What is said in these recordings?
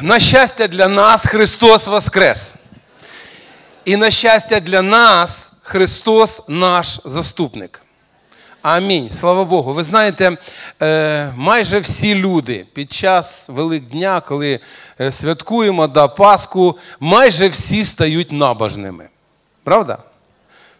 На щастя, для нас Христос Воскрес. І на щастя, для нас Христос наш заступник. Амінь. Слава Богу. Ви знаєте, е, майже всі люди під час Великдня, коли е, святкуємо да, Пасху, майже всі стають набожними. Правда?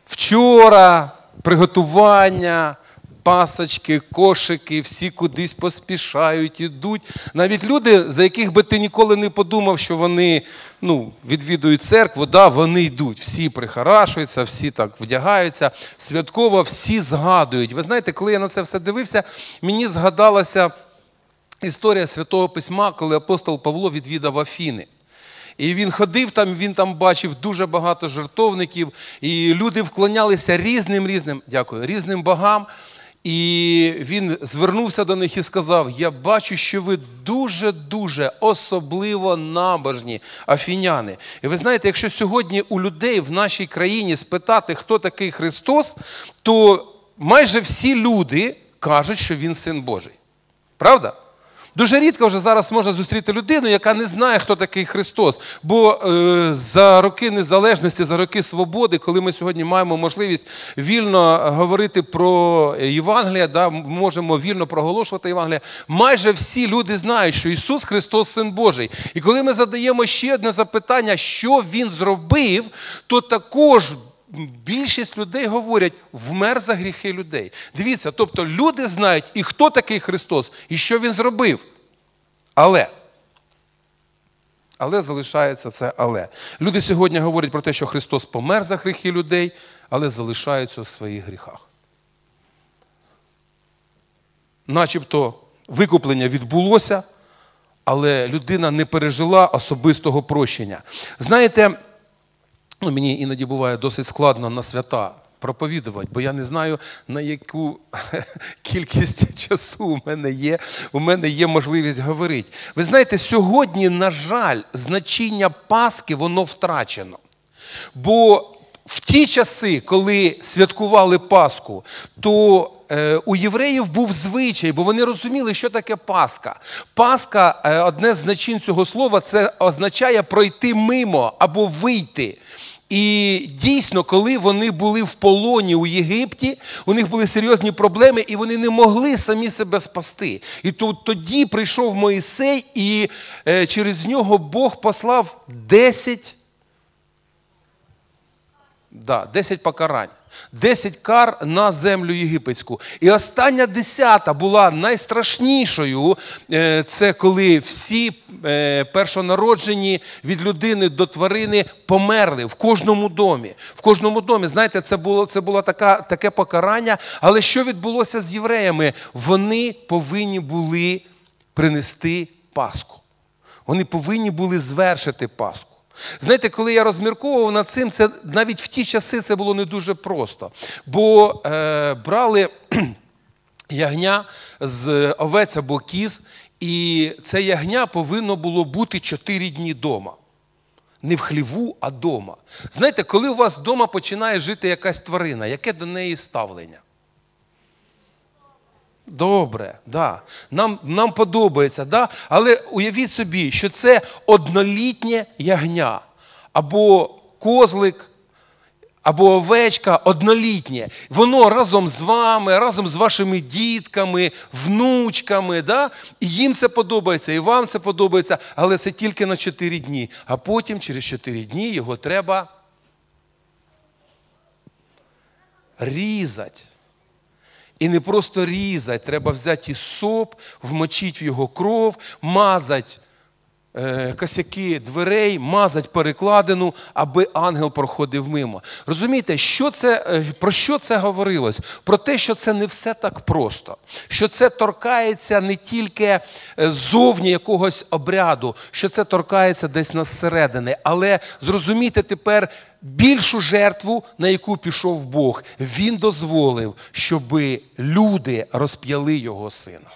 Вчора приготування, пасочки, кошики, всі кудись поспішають, ідуть. Навіть люди, за яких би ти ніколи не подумав, що вони ну, відвідують церкву, да, вони йдуть, всі прихорашуються, всі так вдягаються, святково всі згадують. Ви знаєте, коли я на це все дивився, мені згадалася історія Святого Письма, коли апостол Павло відвідав Афіни. І він ходив там, він там бачив дуже багато жертовників, і люди вклонялися різним різним, дякую, різним богам. І він звернувся до них і сказав: Я бачу, що ви дуже-дуже особливо набожні афіняни. І ви знаєте, якщо сьогодні у людей в нашій країні спитати, хто такий Христос, то майже всі люди кажуть, що він син Божий. Правда? Дуже рідко вже зараз можна зустріти людину, яка не знає, хто такий Христос. Бо е, за роки незалежності, за роки свободи, коли ми сьогодні маємо можливість вільно говорити про Євангелія, да, можемо вільно проголошувати Євангелія, майже всі люди знають, що Ісус Христос Син Божий. І коли ми задаємо ще одне запитання, що Він зробив, то також. Більшість людей говорять, вмер за гріхи людей. Дивіться, тобто люди знають, і хто такий Христос, і що Він зробив. Але. Але залишається це але. Люди сьогодні говорять про те, що Христос помер за гріхи людей, але залишаються у своїх гріхах. Начебто викуплення відбулося, але людина не пережила особистого прощення. Знаєте, ну, мені іноді буває досить складно на свята проповідувати, бо я не знаю, на яку кількість часу у мене є. У мене є можливість говорити. Ви знаєте, сьогодні, на жаль, значення Пасхи воно втрачено. Бо в ті часи, коли святкували Пасху, то е, у євреїв був звичай, бо вони розуміли, що таке Пасха. Пасха, е, одне з значень цього слова, це означає пройти мимо або вийти. І дійсно, коли вони були в полоні у Єгипті, у них були серйозні проблеми, і вони не могли самі себе спасти. І тут тоді прийшов Моїсей, і е, через нього Бог послав 10 да, 10 покарань. 10 кар на землю єгипетську. І остання десята була найстрашнішою. Е, це коли всі е, першонароджені від людини до тварини померли в кожному домі. В кожному домі, знаєте, це було це було така, таке покарання. Але що відбулося з євреями? Вони повинні були принести Пасху. Вони повинні були звершити Пасху. Знаєте, коли я розмірковував над цим, це навіть в ті часи це було не дуже просто. Бо е, брали ягня з овець або кіз, і це ягня повинно було бути 4 дні вдома. Не в хліву, а вдома. Знаєте, коли у вас вдома починає жити якась тварина, яке до неї ставлення? Добре, да. нам нам подобається, да? але уявіть собі, що це однолітнє ягня, або козлик, або овечка однолітнє. Воно разом з вами, разом з вашими дітками, внучками. да? І їм це подобається, і вам це подобається, але це тільки на 4 дні. А потім, через 4 дні, його треба різати. І не просто різати, треба взяти соп, вмочити в його кров, мазати е, косяки дверей, мазати перекладину, аби ангел проходив мимо. Розумієте, що це, е, про що це говорилось? Про те, що це не все так просто, що це торкається не тільки е, зовні якогось обряду, що це торкається десь на зсередини. Але зрозумійте тепер більшу жертву, на яку пішов Бог, він дозволив, щоб люди розп'яли його сина.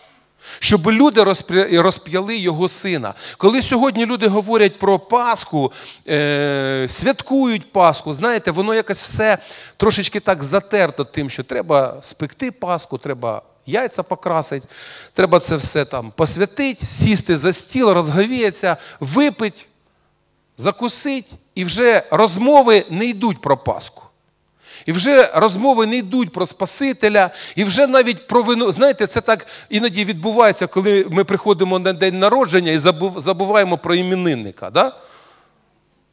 Щоб люди розп'яли його сина. Коли сьогодні люди говорять про Пасху, е, святкують Пасху, знаєте, воно якось все трошечки так затерто тим, що треба спекти Пасху, треба яйця покрасить, треба це все там посвятити, сісти за стіл, розговіятися, випити, закусити, і вже розмови не йдуть про Пасху. І вже розмови не йдуть про Спасителя, і вже навіть про вину. Знаєте, це так іноді відбувається, коли ми приходимо на день народження і забуваємо про іменинника. Да?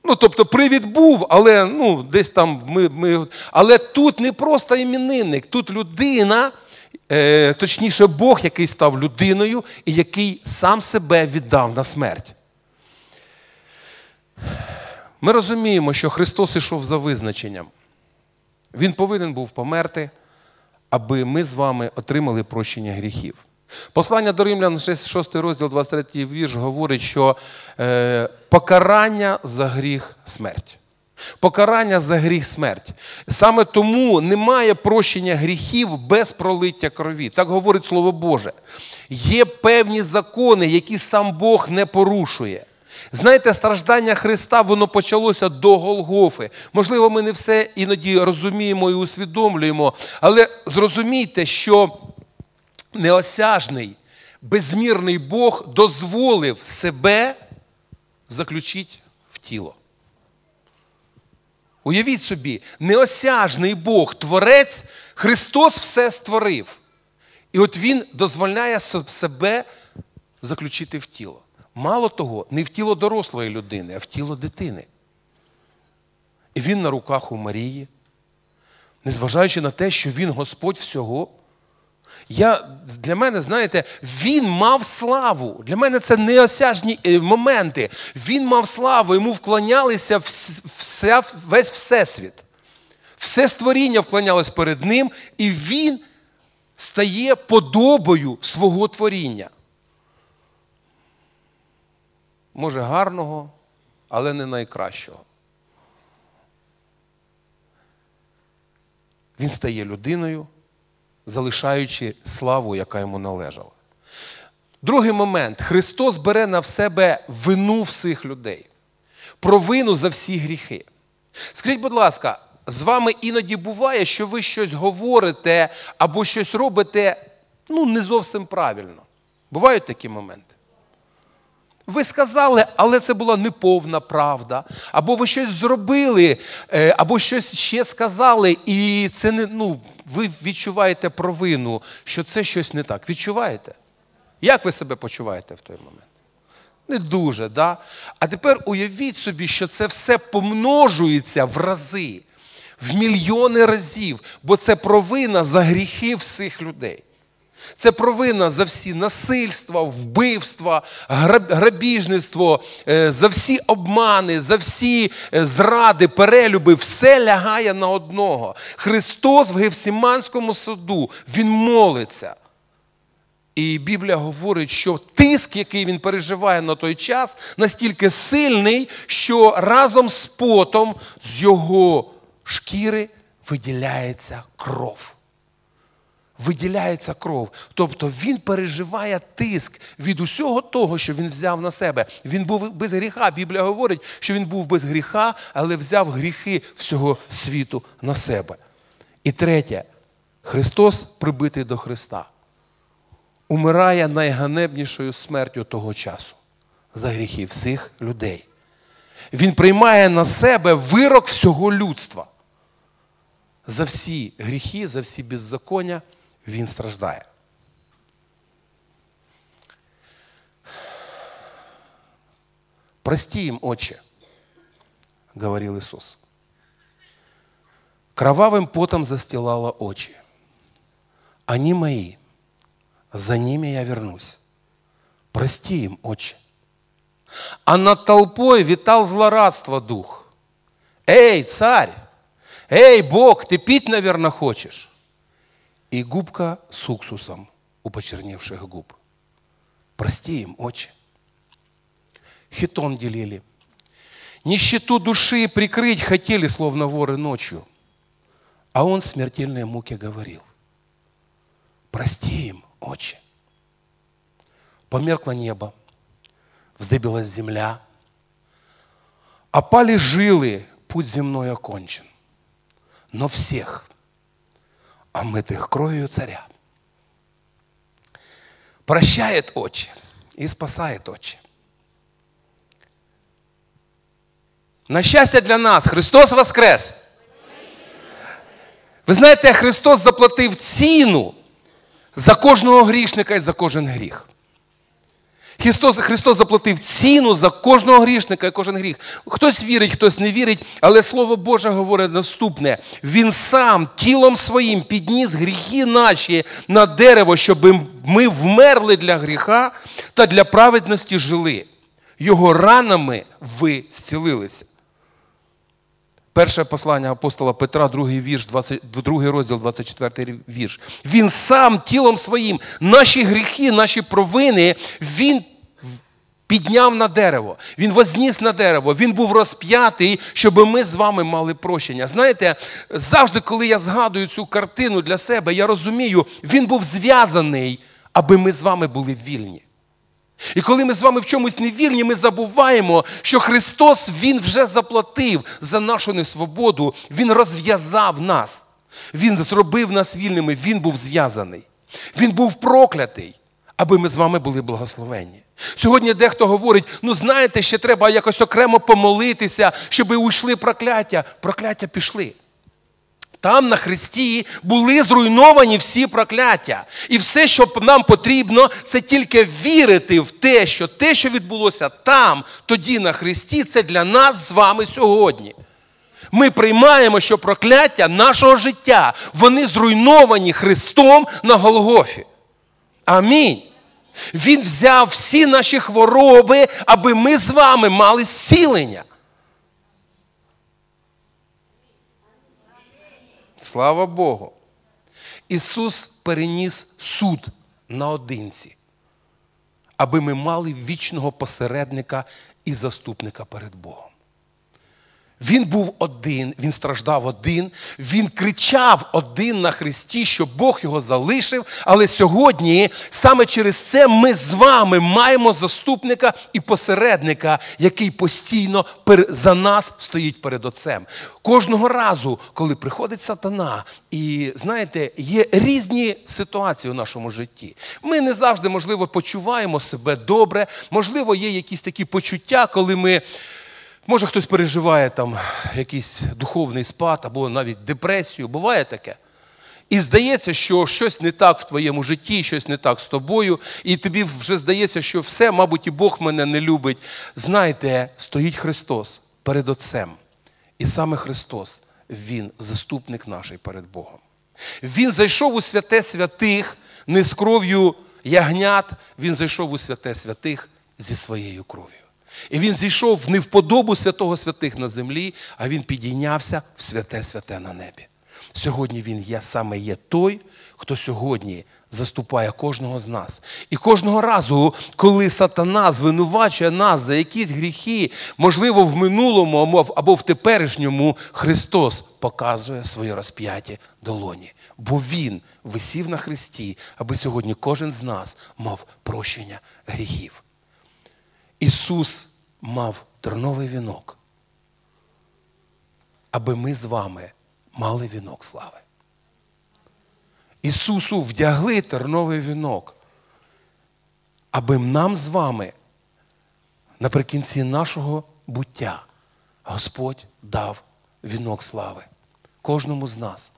Ну, тобто, привід був, але ну, десь там ми. ми... Але тут не просто іменинник, тут людина, е, точніше, Бог, який став людиною і який сам себе віддав на смерть. Ми розуміємо, що Христос ішов за визначенням. Він повинен був померти, аби ми з вами отримали прощення гріхів. Послання до Римлян, 6 розділ, 23 вірш, говорить, що е, покарання за гріх смерть. Покарання за гріх смерть. Саме тому немає прощення гріхів без пролиття крові. Так говорить Слово Боже. Є певні закони, які сам Бог не порушує. Знаєте, страждання Христа воно почалося до Голгофи. Можливо, ми не все іноді розуміємо і усвідомлюємо, але зрозумійте, що неосяжний, безмірний Бог дозволив себе заключити в тіло. Уявіть собі, неосяжний Бог, Творець, Христос все створив. І от Він дозволяє себе заключити в тіло. Мало того, не в тіло дорослої людини, а в тіло дитини. І він на руках у Марії, незважаючи на те, що він Господь всього. Я, Для мене, знаєте, він мав славу. Для мене це неосяжні е, моменти. Він мав славу, йому вклонялися вся, весь Всесвіт. Все створіння вклонялось перед ним, і він стає подобою свого творіння. Може, гарного, але не найкращого. Він стає людиною залишаючи славу, яка йому належала. Другий момент Христос бере на себе вину всіх людей, провину за всі гріхи. Скажіть, будь ласка, з вами іноді буває, що ви щось говорите або щось робите ну, не зовсім правильно. Бувають такі моменти. Ви сказали, але це була неповна правда. Або ви щось зробили, е, або щось ще сказали, і це не ну, ви відчуваєте провину, що це щось не так. Відчуваєте? Як ви себе почуваєте в той момент? Не дуже, да? А тепер уявіть собі, що це все помножується в рази, в мільйони разів, бо це провина за гріхи всіх людей. Це провина за всі насильства, вбивства, грабіжництво, е, за всі обмани, за всі е, зради, перелюби, все лягає на одного. Христос в Гевсіманському саду, Він молиться. І Біблія говорить, що тиск, який він переживає на той час, настільки сильний, що разом з потом з його шкіри виділяється кров виділяється кров. Тобто він переживає тиск від усього того, що він взяв на себе. Він був без гріха. Біблія говорить, що він був без гріха, але взяв гріхи всього світу на себе. І третє, Христос прибитий до Христа, умирає найганебнішою смертю того часу за гріхи всіх людей. Він приймає на себе вирок всього людства. За всі гріхи, за всі беззаконня він страждає. Прости им, Отче, говорил Иисус. Кровавым потом застилала очи. Они мои, за ними я вернусь. Прости им, Отче. А над толпой витал злорадство дух. Эй, царь! Эй, Бог, ты пить, наверное, хочешь? И губка с уксусом у почерневших губ. Прости им, отче. Хитон делили. Нищету души прикрыть хотели, словно воры ночью. А он в смертельной муке говорил. Прости им, отче. Померкло небо, вздыбилась земля, опали жилы, путь земной окончен. Но всех – омытых кровью царя, прощает очи и спасает очи. На щастя для нас, Христос Воскрес! Ви знаєте, Христос заплатив ціну за кожного грішника і за кожен гріх. Христос Христос заплатив ціну за кожного грішника і кожен гріх. Хтось вірить, хтось не вірить, але Слово Боже говорить наступне: Він сам тілом своїм підніс гріхи наші на дерево, щоб ми вмерли для гріха та для праведності жили. Його ранами ви зцілилися. Перше послання апостола Петра, другий вірш, 20, другий розділ, 24 вірш. Він сам тілом своїм, наші гріхи, наші провини, він підняв на дерево, він возніс на дерево, він був розп'ятий, щоб ми з вами мали прощення. Знаєте, завжди, коли я згадую цю картину для себе, я розумію, він був зв'язаний, аби ми з вами були вільні. І коли ми з вами в чомусь невірні, ми забуваємо, що Христос Він вже заплатив за нашу несвободу, Він розв'язав нас. Він зробив нас вільними, Він був зв'язаний. Він був проклятий, аби ми з вами були благословенні. Сьогодні дехто говорить: ну знаєте, ще треба якось окремо помолитися, щоб уйшли прокляття. Прокляття пішли. Там на Христі були зруйновані всі прокляття. І все, що нам потрібно, це тільки вірити в те, що те, що відбулося там, тоді на Христі, це для нас з вами сьогодні. Ми приймаємо, що прокляття нашого життя, вони зруйновані Христом на Голгофі. Амінь. Він взяв всі наші хвороби, аби ми з вами мали зцілення. Слава Богу. Ісус переніс суд наодинці, аби ми мали вічного посередника і заступника перед Богом. Він був один, він страждав один, він кричав один на Христі, що Бог його залишив. Але сьогодні, саме через це, ми з вами маємо заступника і посередника, який постійно за нас стоїть перед Отцем. Кожного разу, коли приходить сатана, і знаєте, є різні ситуації у нашому житті. Ми не завжди, можливо, почуваємо себе добре, можливо, є якісь такі почуття, коли ми. Може, хтось переживає там якийсь духовний спад або навіть депресію, буває таке. І здається, що щось не так в твоєму житті, щось не так з тобою, і тобі вже здається, що все, мабуть, і Бог мене не любить. Знайте, стоїть Христос перед Отцем. І саме Христос, Він заступник наш перед Богом. Він зайшов у святе святих не з кров'ю ягнят, Він зайшов у святе святих зі своєю кров'ю. І він зійшов не в подобу святого святих на землі, а він підійнявся в святе святе на небі. Сьогодні він є саме є той, хто сьогодні заступає кожного з нас. І кожного разу, коли сатана звинувачує нас за якісь гріхи, можливо, в минулому або в теперішньому, Христос показує своє розп'яття долоні. Бо Він висів на Христі, аби сьогодні кожен з нас мав прощення гріхів. Ісус мав терновий вінок, аби ми з вами мали вінок слави. Ісусу вдягли терновий вінок, аби нам з вами наприкінці нашого буття Господь дав вінок слави кожному з нас.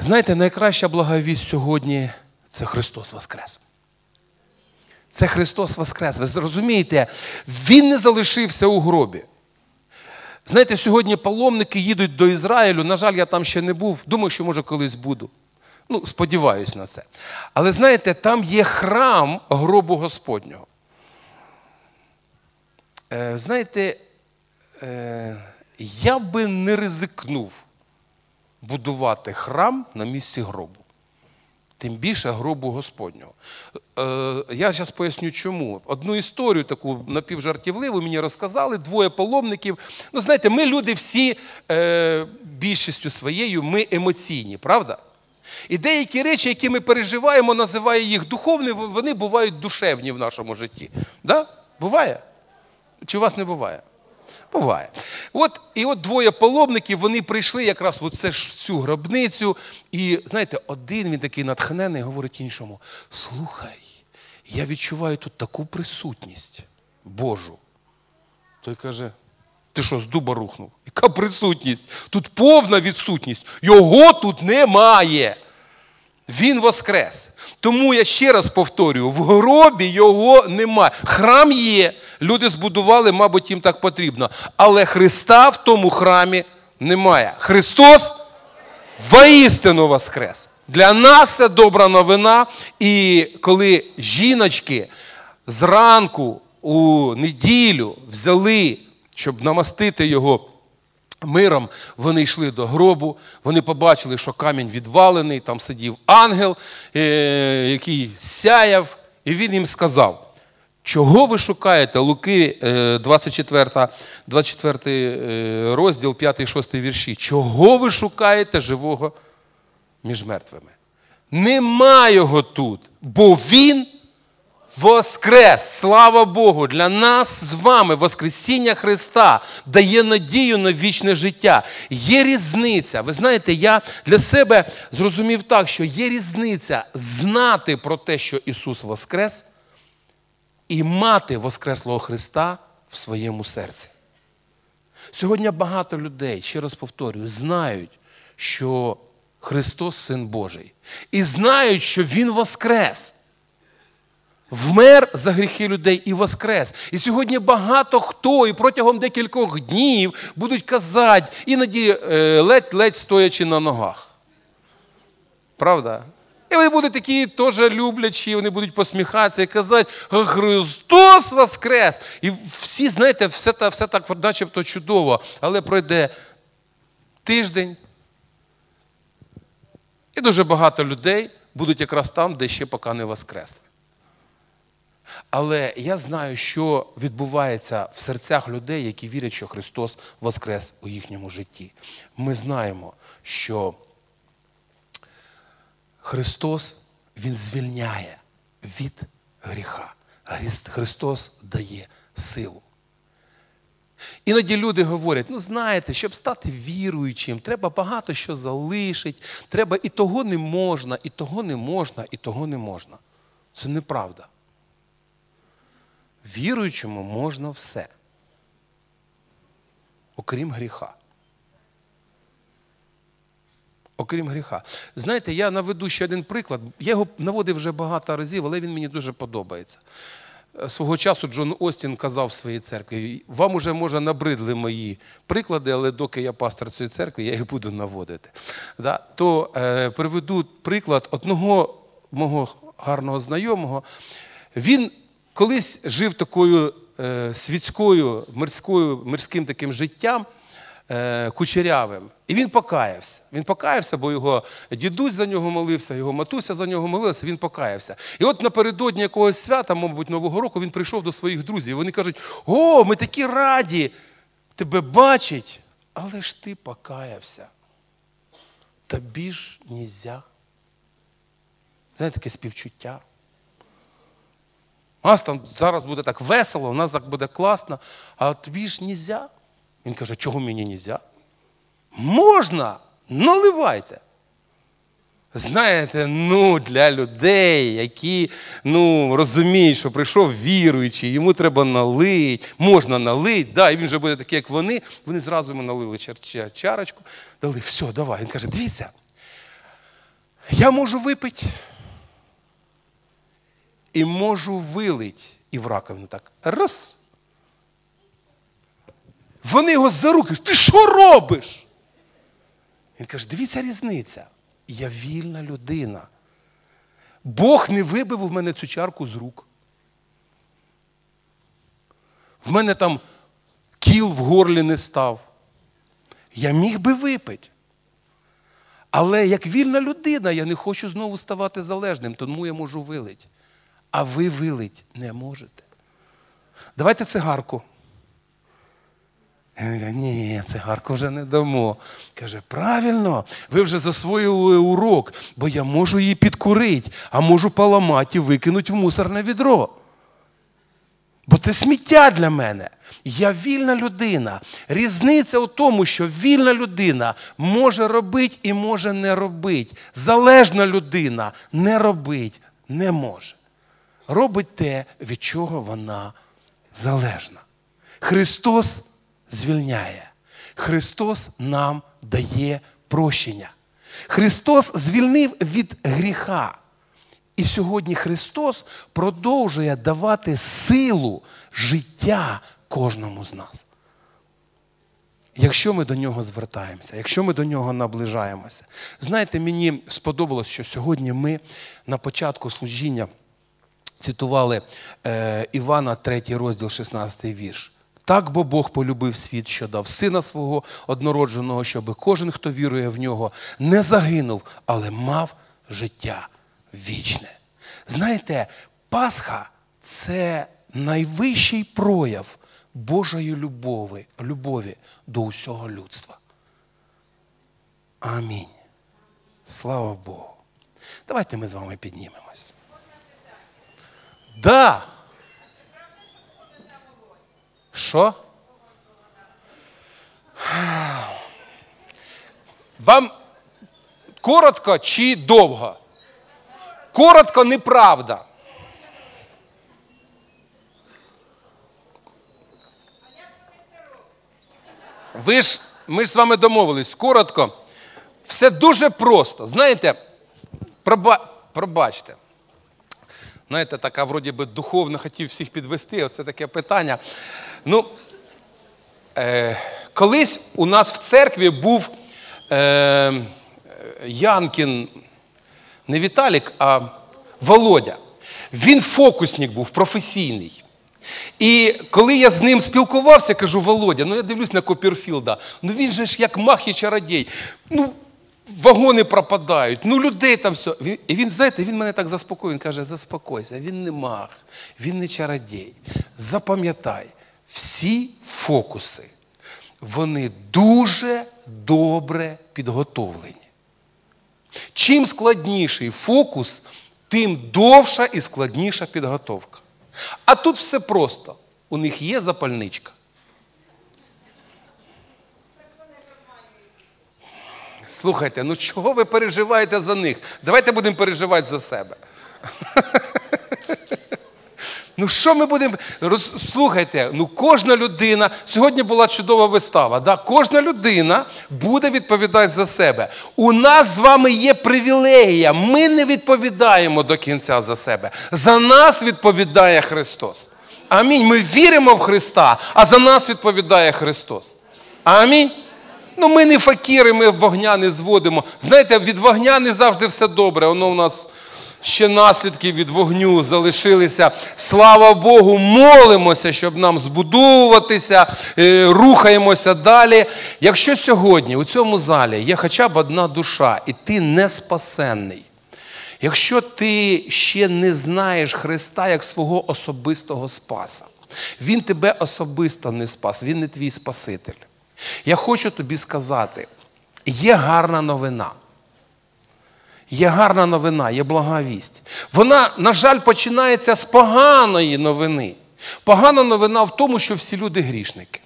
Знаєте, найкраща благовість сьогодні це Христос Воскрес. Це Христос Воскрес. Ви зрозумієте, Він не залишився у гробі. Знаєте, сьогодні паломники їдуть до Ізраїлю. На жаль, я там ще не був. Думаю, що може колись буду. Ну, сподіваюсь на це. Але знаєте, там є храм гробу Господнього. Е, знаєте, е, я би не ризикнув будувати храм на місці гробу тим більше гробу Господнього. Е, я зараз поясню, чому. Одну історію таку напівжартівливу мені розказали двоє паломників. Ну, знаєте, ми люди всі е, більшістю своєю, ми емоційні, правда? І деякі речі, які ми переживаємо, називає їх духовні, вони бувають душевні в нашому житті. Да? Буває? Чи у вас не буває? Буває. От, І от двоє паломників вони прийшли якраз в цю гробницю. І знаєте, один він такий натхнений говорить іншому: слухай, я відчуваю тут таку присутність Божу. Той каже: ти що, з дуба рухнув? Яка присутність? Тут повна відсутність. Його тут немає. Він воскрес. Тому я ще раз повторюю: в гробі його немає. Храм є. Люди збудували, мабуть, їм так потрібно. Але Христа в тому храмі немає. Христос воістину воскрес. Для нас це добра новина. І коли жіночки зранку у неділю взяли, щоб намастити його миром, вони йшли до гробу, вони побачили, що камінь відвалений, там сидів ангел, е, який сяяв, і він їм сказав. Чого ви шукаєте? Луки 24 е, 24 е, розділ, 5 6 вірші. Чого ви шукаєте живого між мертвими? Нема його тут, бо він Воскрес! Слава Богу! Для нас з вами Воскресіння Христа дає надію на вічне життя. Є різниця. Ви знаєте, я для себе зрозумів так, що є різниця знати про те, що Ісус Воскрес, і мати Воскреслого Христа в своєму серці. Сьогодні багато людей, ще раз повторюю, знають, що Христос Син Божий. І знають, що Він Воскрес вмер за гріхи людей і воскрес. І сьогодні багато хто і протягом декількох днів будуть казати, іноді е, ледь-ледь стоячи на ногах. Правда? І вони будуть такі теж люблячі, вони будуть посміхатися і казати, Христос Воскрес! І всі, знаєте, все так, все так начебто чудово, але пройде тиждень. І дуже багато людей будуть якраз там, де ще поки не воскресли. Але я знаю, що відбувається в серцях людей, які вірять, що Христос воскрес у їхньому житті. Ми знаємо, що Христос Він звільняє від гріха. Христос дає силу. Іноді люди говорять: ну знаєте, щоб стати віруючим, треба багато що залишити, треба і того не можна, і того не можна, і того не можна. Це неправда. Віруючому можна все, окрім гріха. Окрім гріха. Знаєте, я наведу ще один приклад. Я його наводив вже багато разів, але він мені дуже подобається. Свого часу Джон Остін казав в своїй церкві: вам уже може набридли мої приклади, але доки я пастор цієї церкви, я їх буду наводити. Да? То е, приведу приклад одного мого гарного знайомого. Він колись жив такою е, світською, мирською, мирським таким життям е, кучерявим. І він покаявся. Він покаявся, бо його дідусь за нього молився, його матуся за нього молилася, він покаявся. І от напередодні якогось свята, мабуть, Нового року, він прийшов до своїх друзів. І вони кажуть: О, ми такі раді тебе бачить, але ж ти покаявся. Тобі ж нізя. Знаєте, таке співчуття. У нас там зараз буде так весело, у нас так буде класно, а тобі ж нельзя. Він каже, чого мені нельзя? Можна, наливайте. Знаєте, ну, для людей, які ну, розуміють, що прийшов віруючий, йому треба налити, можна налити, да, і він вже буде такий, як вони. Вони зразу йому налили чарочку, дали, все, давай. Він каже, дивіться, я можу випити і можу вилить і в раковину так. Раз. Вони його за руки. Ти що робиш? Він каже: дивіться різниця. Я вільна людина. Бог не вибив у мене цю чарку з рук. В мене там кіл в горлі не став. Я міг би випити. Але як вільна людина, я не хочу знову ставати залежним, тому я можу вилити а ви вилить не можете. Давайте цигарку. Він каже, ні, цигарку вже не дамо. Каже, правильно, ви вже засвоїли урок, бо я можу її підкурити, а можу поламати і викинути в мусорне відро. Бо це сміття для мене. Я вільна людина. Різниця у тому, що вільна людина може робити і може не робити. Залежна людина не робить, не може. Робить те, від чого вона залежна. Христос звільняє. Христос нам дає прощення. Христос звільнив від гріха. І сьогодні Христос продовжує давати силу життя кожному з нас. Якщо ми до нього звертаємося, якщо ми до нього наближаємося. Знаєте, мені сподобалось, що сьогодні ми на початку служіння цитували е, Івана, 3 розділ, 16 вірш. Так бо Бог полюбив світ, що дав сина свого однородженого, щоб кожен, хто вірує в нього, не загинув, але мав життя вічне. Знаєте, Пасха це найвищий прояв Божої любові, любові до усього людства. Амінь. Слава Богу. Давайте ми з вами піднімемось. Да. Що? Вам коротко чи довго? Коротко неправда. Ви ж, ми ж з вами домовились коротко. Все дуже просто. Знаєте, проба, пробачте. Знаєте, така вроді би духовно хотів всіх підвести, оце таке питання. Ну, е, колись у нас в церкві був е, Янкін, не Віталік, а Володя. Він фокусник був професійний. І коли я з ним спілкувався, кажу, Володя, ну я дивлюсь на Копірфілда, ну він же ж як мах і чародій. Ну, вагони пропадають, ну людей там все. І він, знаєте, він мене так заспокоїв, він каже, заспокойся, він не мах, він не чародій. Запам'ятай, всі фокуси, вони дуже добре підготовлені. Чим складніший фокус, тим довша і складніша підготовка. А тут все просто. У них є запальничка. Слухайте, ну чого ви переживаєте за них? Давайте будемо переживати за себе. Ну, що ми будемо. Слухайте, ну кожна людина, сьогодні була чудова вистава. да? Кожна людина буде відповідати за себе. У нас з вами є привілегія. Ми не відповідаємо до кінця за себе. За нас відповідає Христос. Амінь. Ми віримо в Христа, а за нас відповідає Христос. Амінь. Ну, ми не факіри, ми вогня не зводимо. Знаєте, від вогня не завжди все добре. Воно у нас ще наслідки від вогню залишилися. Слава Богу, молимося, щоб нам збудовуватися, е, рухаємося далі. Якщо сьогодні у цьому залі є хоча б одна душа, і ти не спасенний. Якщо ти ще не знаєш Христа як свого особистого Спаса, Він тебе особисто не спас, Він не твій Спаситель. Я хочу тобі сказати, є гарна новина. Є гарна новина, є блага вість. Вона, на жаль, починається з поганої новини. Погана новина в тому, що всі люди грішники.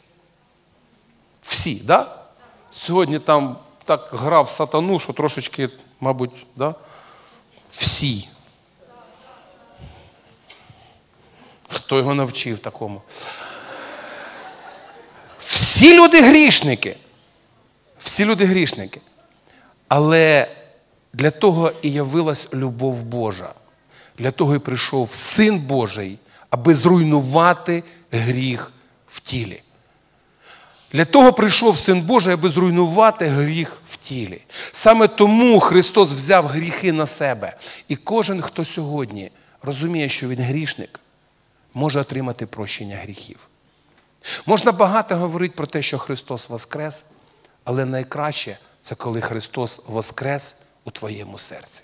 Всі, да? Сьогодні там так грав сатану, що трошечки, мабуть, да? всі. Хто його навчив такому? Всі люди грішники. Всі люди грішники. Але для того і явилась любов Божа. Для того і прийшов Син Божий, аби зруйнувати гріх в тілі. Для того прийшов Син Божий, аби зруйнувати гріх в тілі. Саме тому Христос взяв гріхи на себе. І кожен, хто сьогодні розуміє, що він грішник, може отримати прощення гріхів. Можна багато говорити про те, що Христос Воскрес, але найкраще це коли Христос Воскрес у твоєму серці.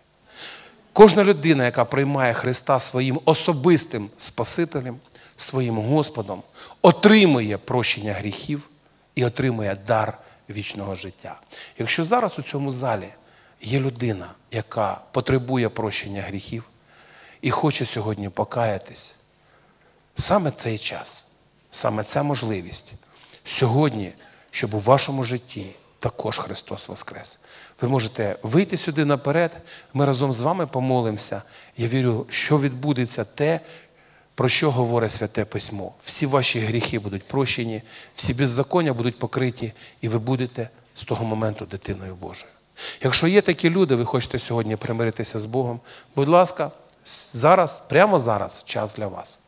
Кожна людина, яка приймає Христа своїм особистим Спасителем, своїм Господом, отримує прощення гріхів і отримує дар вічного життя. Якщо зараз у цьому залі є людина, яка потребує прощення гріхів і хоче сьогодні покаятись, саме цей час, саме ця можливість сьогодні, щоб у вашому житті також Христос Воскрес. Ви можете вийти сюди наперед, ми разом з вами помолимося. Я вірю, що відбудеться те, про що говорить Святе Письмо. Всі ваші гріхи будуть прощені, всі беззаконня будуть покриті, і ви будете з того моменту дитиною Божою. Якщо є такі люди, ви хочете сьогодні примиритися з Богом, будь ласка, зараз, прямо зараз час для вас.